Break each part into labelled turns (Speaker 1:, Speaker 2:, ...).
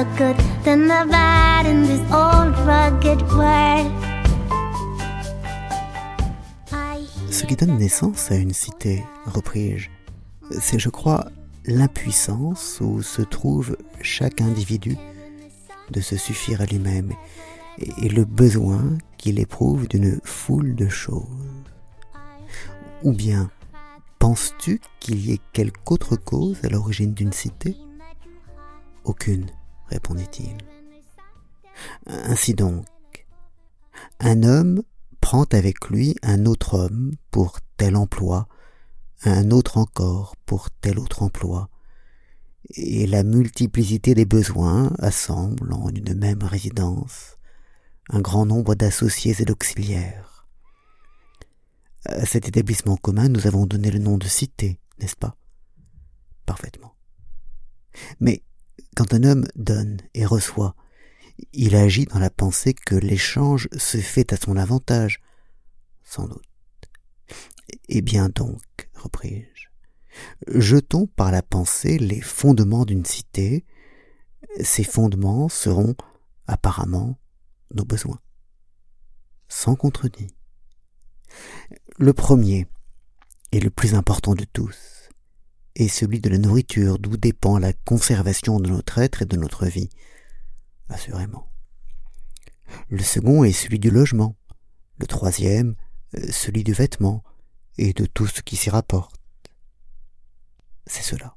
Speaker 1: the good than the bad in this old rugged world.
Speaker 2: Ce qui donne naissance à une cité, repris-je, c'est, je crois, l'impuissance où se trouve chaque individu de se suffire à lui-même et le besoin qu'il éprouve d'une foule de choses. Ou bien, penses-tu qu'il y ait quelque autre cause à l'origine d'une cité? Aucune, répondit-il. Ainsi donc, un homme prend avec lui un autre homme pour tel emploi, un autre encore pour tel autre emploi, et la multiplicité des besoins assemble en une même résidence un grand nombre d'associés et d'auxiliaires. À cet établissement commun, nous avons donné le nom de cité, n'est-ce pas? Parfaitement. Mais quand un homme donne et reçoit, il agit dans la pensée que l'échange se fait à son avantage, sans doute. Eh bien donc, repris-je, jetons par la pensée les fondements d'une cité, ces fondements seront apparemment nos besoins, sans contredit. Le premier, et le plus important de tous, est celui de la nourriture, d'où dépend la conservation de notre être et de notre vie, assurément. Le second est celui du logement, le troisième, euh, celui du vêtement, et de tout ce qui s'y rapporte. C'est cela.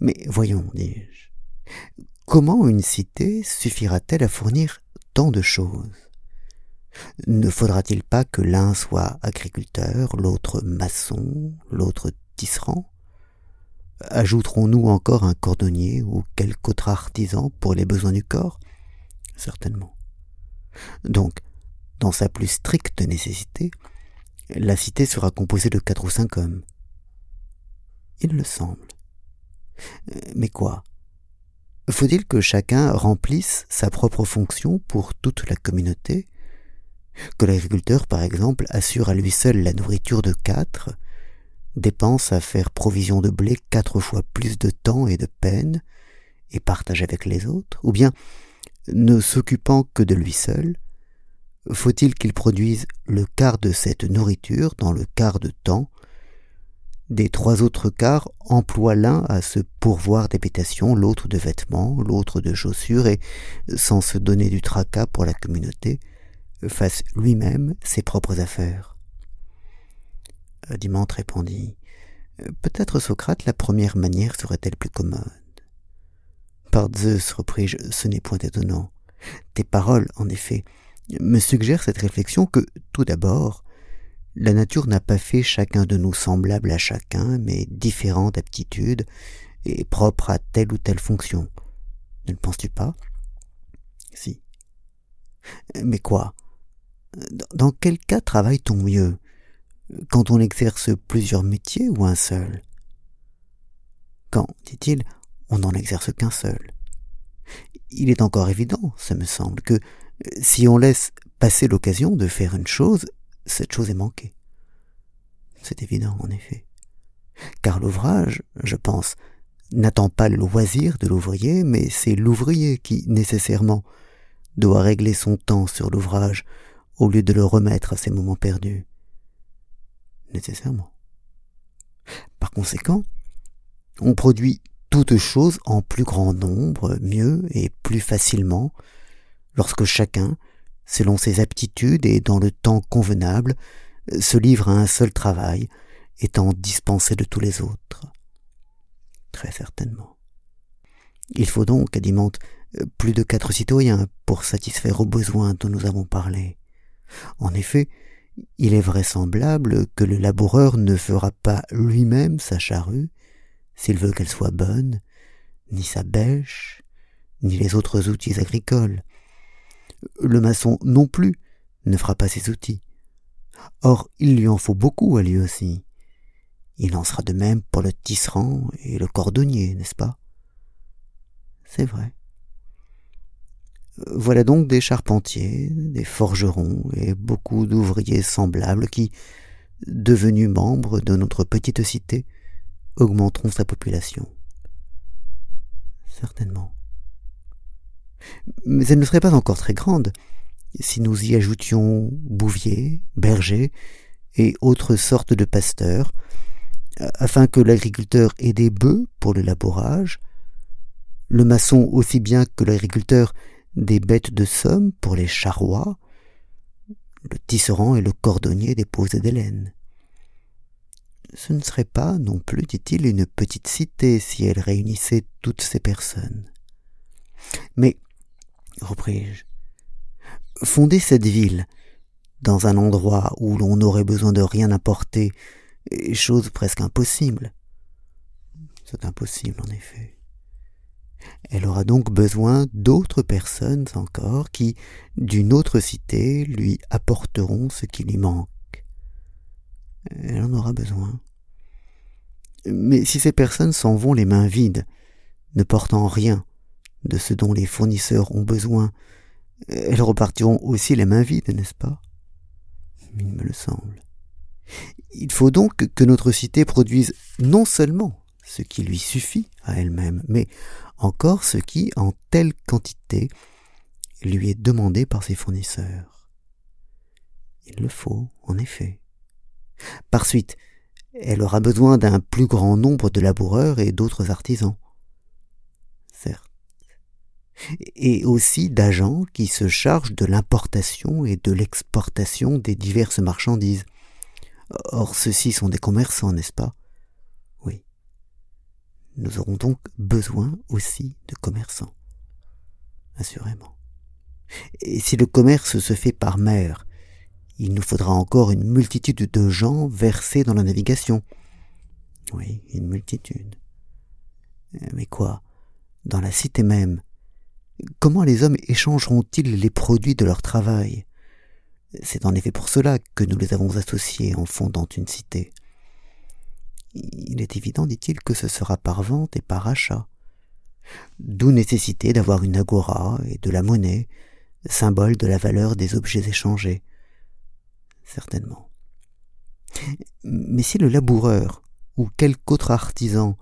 Speaker 2: Mais voyons, dis-je, comment une cité suffira-t-elle à fournir tant de choses? Ne faudra-t-il pas que l'un soit agriculteur, l'autre maçon, l'autre tisserand? Ajouterons-nous encore un cordonnier ou quelque autre artisan pour les besoins du corps? Certainement. Donc, dans sa plus stricte nécessité, la cité sera composée de quatre ou cinq hommes. Il le semble. Mais quoi? Faut-il que chacun remplisse sa propre fonction pour toute la communauté? Que l'agriculteur, par exemple, assure à lui seul la nourriture de quatre, dépense à faire provision de blé quatre fois plus de temps et de peine, et partage avec les autres, ou bien, ne s'occupant que de lui seul, faut-il qu'il produise le quart de cette nourriture dans le quart de temps? Des trois autres quarts emploient l'un à se pourvoir d'habitations, l'autre de vêtements, l'autre de chaussures, et, sans se donner du tracas pour la communauté, fasse lui-même ses propres affaires. Dimante répondit Peut-être, Socrate, la première manière serait-elle plus commode? Par Zeus, repris-je, ce n'est point étonnant. Tes paroles, en effet, me suggèrent cette réflexion que, tout d'abord, la nature n'a pas fait chacun de nous semblable à chacun, mais différent d'aptitude et propre à telle ou telle fonction. Ne le penses-tu pas? Si. Mais quoi? Dans quel cas travaille-t-on mieux? Quand on exerce plusieurs métiers ou un seul? Quand, dit-il, on n'en exerce qu'un seul. Il est encore évident, ça me semble, que si on laisse passer l'occasion de faire une chose, cette chose est manquée. C'est évident, en effet. Car l'ouvrage, je pense, n'attend pas le loisir de l'ouvrier, mais c'est l'ouvrier qui, nécessairement, doit régler son temps sur l'ouvrage au lieu de le remettre à ses moments perdus. Nécessairement. Par conséquent, on produit toutes choses en plus grand nombre, mieux et plus facilement, lorsque chacun, selon ses aptitudes et dans le temps convenable, se livre à un seul travail, étant dispensé de tous les autres. Très certainement. Il faut donc, Adimante, plus de quatre citoyens pour satisfaire aux besoins dont nous avons parlé. En effet, il est vraisemblable que le laboureur ne fera pas lui-même sa charrue, s'il veut qu'elle soit bonne, ni sa bêche, ni les autres outils agricoles, le maçon non plus ne fera pas ses outils. Or, il lui en faut beaucoup à lui aussi. Il en sera de même pour le tisserand et le cordonnier, n'est-ce pas? C'est vrai. Voilà donc des charpentiers, des forgerons et beaucoup d'ouvriers semblables qui, devenus membres de notre petite cité, augmenteront sa population. Certainement. Mais elle ne serait pas encore très grande si nous y ajoutions bouviers, bergers et autres sortes de pasteurs, afin que l'agriculteur ait des bœufs pour le labourage, le maçon aussi bien que l'agriculteur des bêtes de somme pour les charrois, le tisserand et le cordonnier des laines. Ce ne serait pas, non plus, dit-il, une petite cité si elle réunissait toutes ces personnes. Mais, repris-je, fonder cette ville, dans un endroit où l'on n'aurait besoin de rien importer, est chose presque impossible. C'est impossible, en effet. Elle aura donc besoin d'autres personnes encore qui, d'une autre cité, lui apporteront ce qui lui manque. Elle en aura besoin. Mais si ces personnes s'en vont les mains vides, ne portant rien de ce dont les fournisseurs ont besoin, elles repartiront aussi les mains vides, n'est-ce pas? Il me le semble. Il faut donc que notre cité produise non seulement ce qui lui suffit à elle-même, mais encore ce qui, en telle quantité, lui est demandé par ses fournisseurs. Il le faut, en effet. Par suite, elle aura besoin d'un plus grand nombre de laboureurs et d'autres artisans. Certes. Et aussi d'agents qui se chargent de l'importation et de l'exportation des diverses marchandises. Or, ceux-ci sont des commerçants, n'est-ce pas? Nous aurons donc besoin aussi de commerçants. Assurément. Et si le commerce se fait par mer, il nous faudra encore une multitude de gens versés dans la navigation. Oui, une multitude. Mais quoi? Dans la cité même Comment les hommes échangeront-ils les produits de leur travail? C'est en effet pour cela que nous les avons associés en fondant une cité. Il est évident, dit-il, que ce sera par vente et par achat. D'où nécessité d'avoir une agora et de la monnaie, symbole de la valeur des objets échangés. Certainement. Mais si le laboureur ou quelque autre artisan,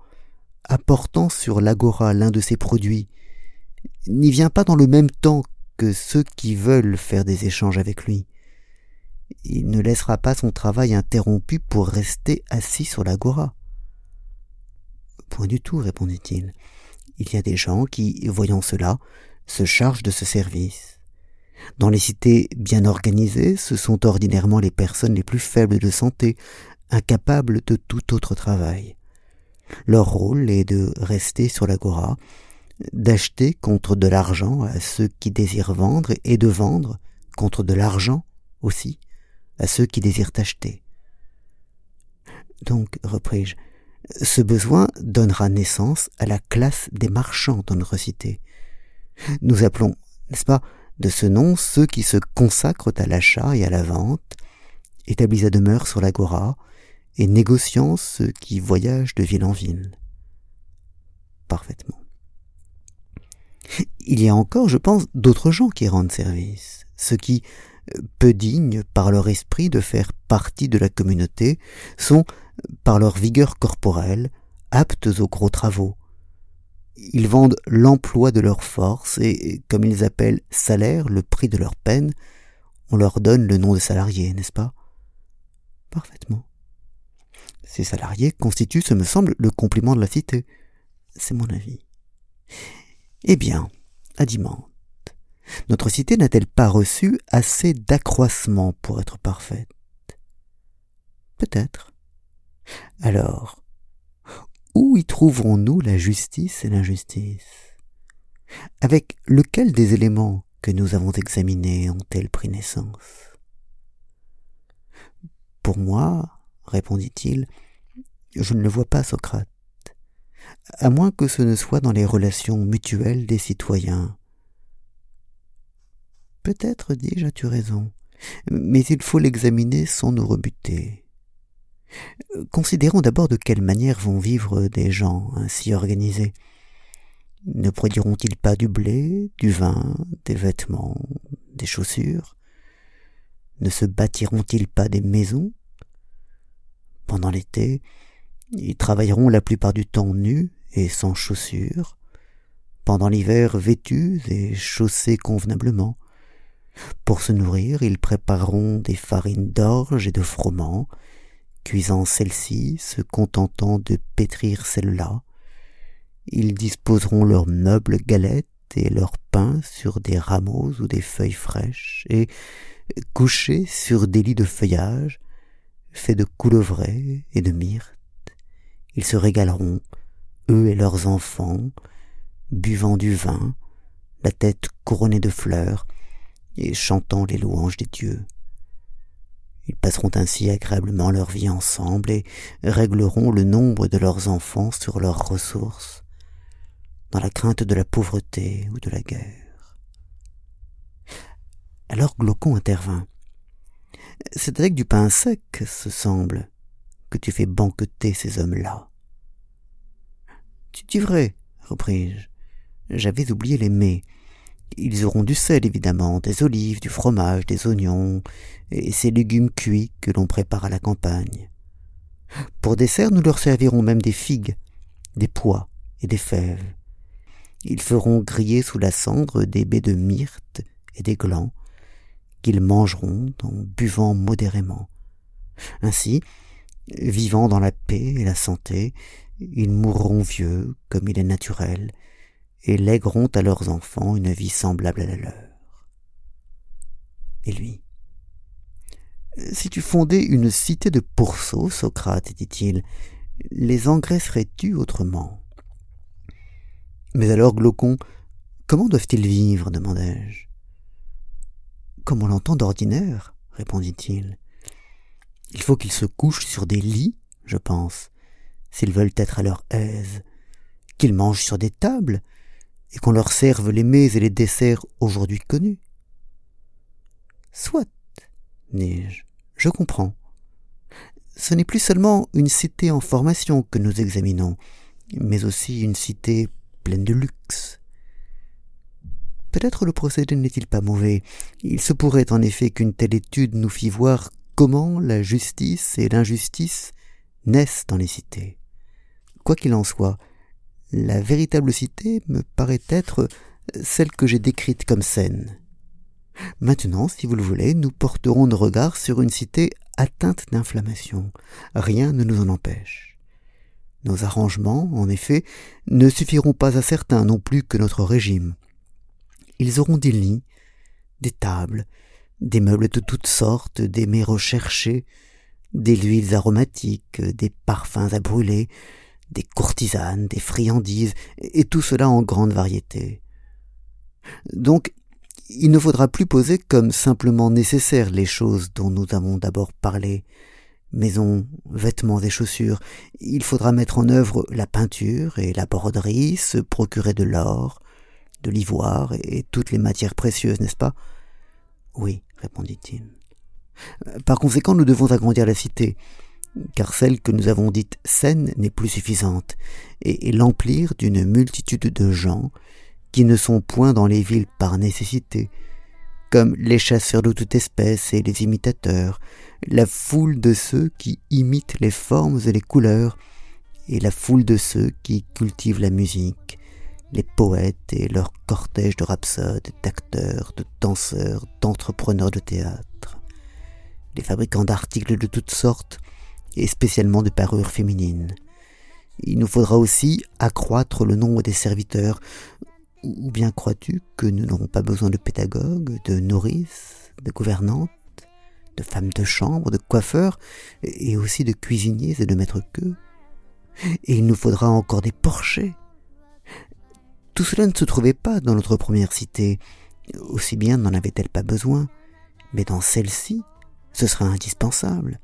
Speaker 2: apportant sur l'agora l'un de ses produits, n'y vient pas dans le même temps que ceux qui veulent faire des échanges avec lui, il ne laissera pas son travail interrompu pour rester assis sur l'agora. Point du tout, répondit-il. Il y a des gens qui, voyant cela, se chargent de ce service. Dans les cités bien organisées, ce sont ordinairement les personnes les plus faibles de santé, incapables de tout autre travail. Leur rôle est de rester sur l'agora, d'acheter contre de l'argent à ceux qui désirent vendre et de vendre contre de l'argent aussi à ceux qui désirent acheter. Donc, repris-je, ce besoin donnera naissance à la classe des marchands dans notre cité. Nous appelons, n'est-ce pas, de ce nom ceux qui se consacrent à l'achat et à la vente, établis à demeure sur l'agora, et négociant ceux qui voyagent de ville en ville. Parfaitement. Il y a encore, je pense, d'autres gens qui rendent service, ceux qui, peu dignes par leur esprit de faire partie de la communauté, sont, par leur vigueur corporelle, aptes aux gros travaux. Ils vendent l'emploi de leur force et, comme ils appellent salaire le prix de leur peine, on leur donne le nom de salariés, n'est-ce pas? Parfaitement. Ces salariés constituent, ce me semble, le compliment de la cité. C'est mon avis. Eh bien, à dimanche. Notre cité n'a-t-elle pas reçu assez d'accroissement pour être parfaite? Peut-être. Alors, où y trouverons-nous la justice et l'injustice? Avec lequel des éléments que nous avons examinés ont-elles pris naissance? Pour moi, répondit-il, je ne le vois pas, Socrate, à moins que ce ne soit dans les relations mutuelles des citoyens Peut-être, dis-je, as-tu raison, mais il faut l'examiner sans nous rebuter. Considérons d'abord de quelle manière vont vivre des gens ainsi organisés. Ne produiront-ils pas du blé, du vin, des vêtements, des chaussures? Ne se bâtiront-ils pas des maisons? Pendant l'été, ils travailleront la plupart du temps nus et sans chaussures, pendant l'hiver vêtus et chaussés convenablement. Pour se nourrir, ils prépareront des farines d'orge et de froment, cuisant celles-ci, se contentant de pétrir celles-là. Ils disposeront leurs meubles galettes et leur pain sur des rameaux ou des feuilles fraîches, et, couchés sur des lits de feuillage, faits de coulevrais et de myrte, ils se régaleront, eux et leurs enfants, buvant du vin, la tête couronnée de fleurs, et chantant les louanges des dieux. Ils passeront ainsi agréablement leur vie ensemble et régleront le nombre de leurs enfants sur leurs ressources, dans la crainte de la pauvreté ou de la guerre. Alors Glaucon intervint. C'est avec du pain sec, ce semble, que tu fais banqueter ces hommes-là. Tu dis vrai, repris-je. J'avais oublié les mets. Ils auront du sel, évidemment, des olives, du fromage, des oignons, et ces légumes cuits que l'on prépare à la campagne. Pour dessert, nous leur servirons même des figues, des pois et des fèves. Ils feront griller sous la cendre des baies de myrte et des glands, qu'ils mangeront en buvant modérément. Ainsi, vivant dans la paix et la santé, ils mourront vieux, comme il est naturel, et lègueront à leurs enfants une vie semblable à la leur. Et lui Si tu fondais une cité de pourceaux, Socrate, dit-il, les engraisserais-tu autrement? Mais alors, Glaucon, comment doivent-ils vivre? demandai-je. Comme on l'entend d'ordinaire, répondit-il. Il faut qu'ils se couchent sur des lits, je pense, s'ils veulent être à leur aise, qu'ils mangent sur des tables, et qu'on leur serve les mets et les desserts aujourd'hui connus. Soit, dis-je, je comprends. Ce n'est plus seulement une cité en formation que nous examinons, mais aussi une cité pleine de luxe. Peut-être le procédé n'est-il pas mauvais. Il se pourrait en effet qu'une telle étude nous fît voir comment la justice et l'injustice naissent dans les cités. Quoi qu'il en soit, la véritable cité me paraît être celle que j'ai décrite comme saine. Maintenant, si vous le voulez, nous porterons nos regards sur une cité atteinte d'inflammation. Rien ne nous en empêche. Nos arrangements, en effet, ne suffiront pas à certains non plus que notre régime. Ils auront des lits, des tables, des meubles de toutes sortes, des mets recherchés, des huiles aromatiques, des parfums à brûler, des courtisanes, des friandises, et tout cela en grande variété. Donc, il ne faudra plus poser comme simplement nécessaires les choses dont nous avons d'abord parlé, maisons, vêtements et chaussures. Il faudra mettre en œuvre la peinture et la broderie, se procurer de l'or, de l'ivoire et toutes les matières précieuses, n'est-ce pas? Oui, répondit-il. Par conséquent, nous devons agrandir la cité, car celle que nous avons dite saine n'est plus suffisante, et, l'emplir d'une multitude de gens qui ne sont point dans les villes par nécessité, comme les chasseurs de toute espèce et les imitateurs, la foule de ceux qui imitent les formes et les couleurs, et la foule de ceux qui cultivent la musique, les poètes et leur cortège de rhapsodes, d'acteurs, de danseurs, d'entrepreneurs de théâtre, les fabricants d'articles de toutes sortes, et spécialement de parures féminines. Il nous faudra aussi accroître le nombre des serviteurs, ou bien crois-tu que nous n'aurons pas besoin de pédagogues, de nourrices, de gouvernantes, de femmes de chambre, de coiffeurs, et aussi de cuisiniers et de maîtres queux? Et il nous faudra encore des porchers. Tout cela ne se trouvait pas dans notre première cité, aussi bien n'en avait-elle pas besoin, mais dans celle-ci, ce sera indispensable.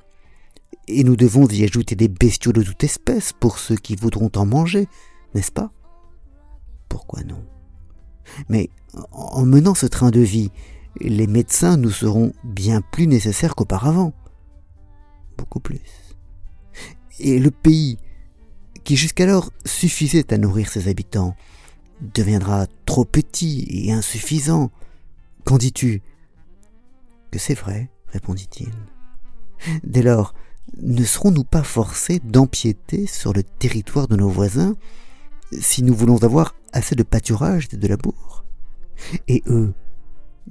Speaker 2: Et nous devons y ajouter des bestiaux de toute espèce pour ceux qui voudront en manger, n'est-ce pas? Pourquoi non? Mais en menant ce train de vie, les médecins nous seront bien plus nécessaires qu'auparavant. Beaucoup plus. Et le pays, qui jusqu'alors suffisait à nourrir ses habitants, deviendra trop petit et insuffisant. Qu'en dis-tu? Que c'est vrai, répondit-il. Dès lors, ne serons-nous pas forcés d'empiéter sur le territoire de nos voisins si nous voulons avoir assez de pâturage et de labour? Et eux,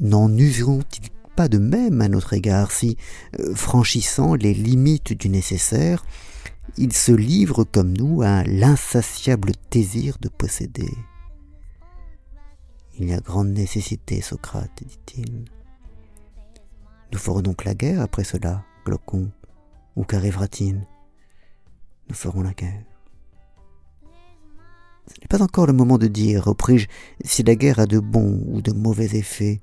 Speaker 2: n'en useront-ils pas de même à notre égard si, euh, franchissant les limites du nécessaire, ils se livrent comme nous à l'insatiable désir de posséder? Il y a grande nécessité, Socrate, dit-il. Nous ferons donc la guerre après cela, Glaucon, ou qu'arrivera-t-il Nous ferons la guerre. Ce n'est pas encore le moment de dire, repris-je, si la guerre a de bons ou de mauvais effets.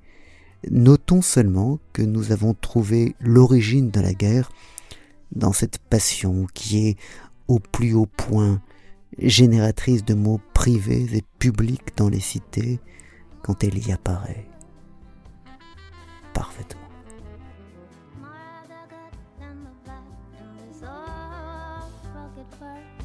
Speaker 2: Notons seulement que nous avons trouvé l'origine de la guerre dans cette passion qui est au plus haut point génératrice de mots privés et publics dans les cités quand elle y apparaît. Parfaitement.
Speaker 1: over.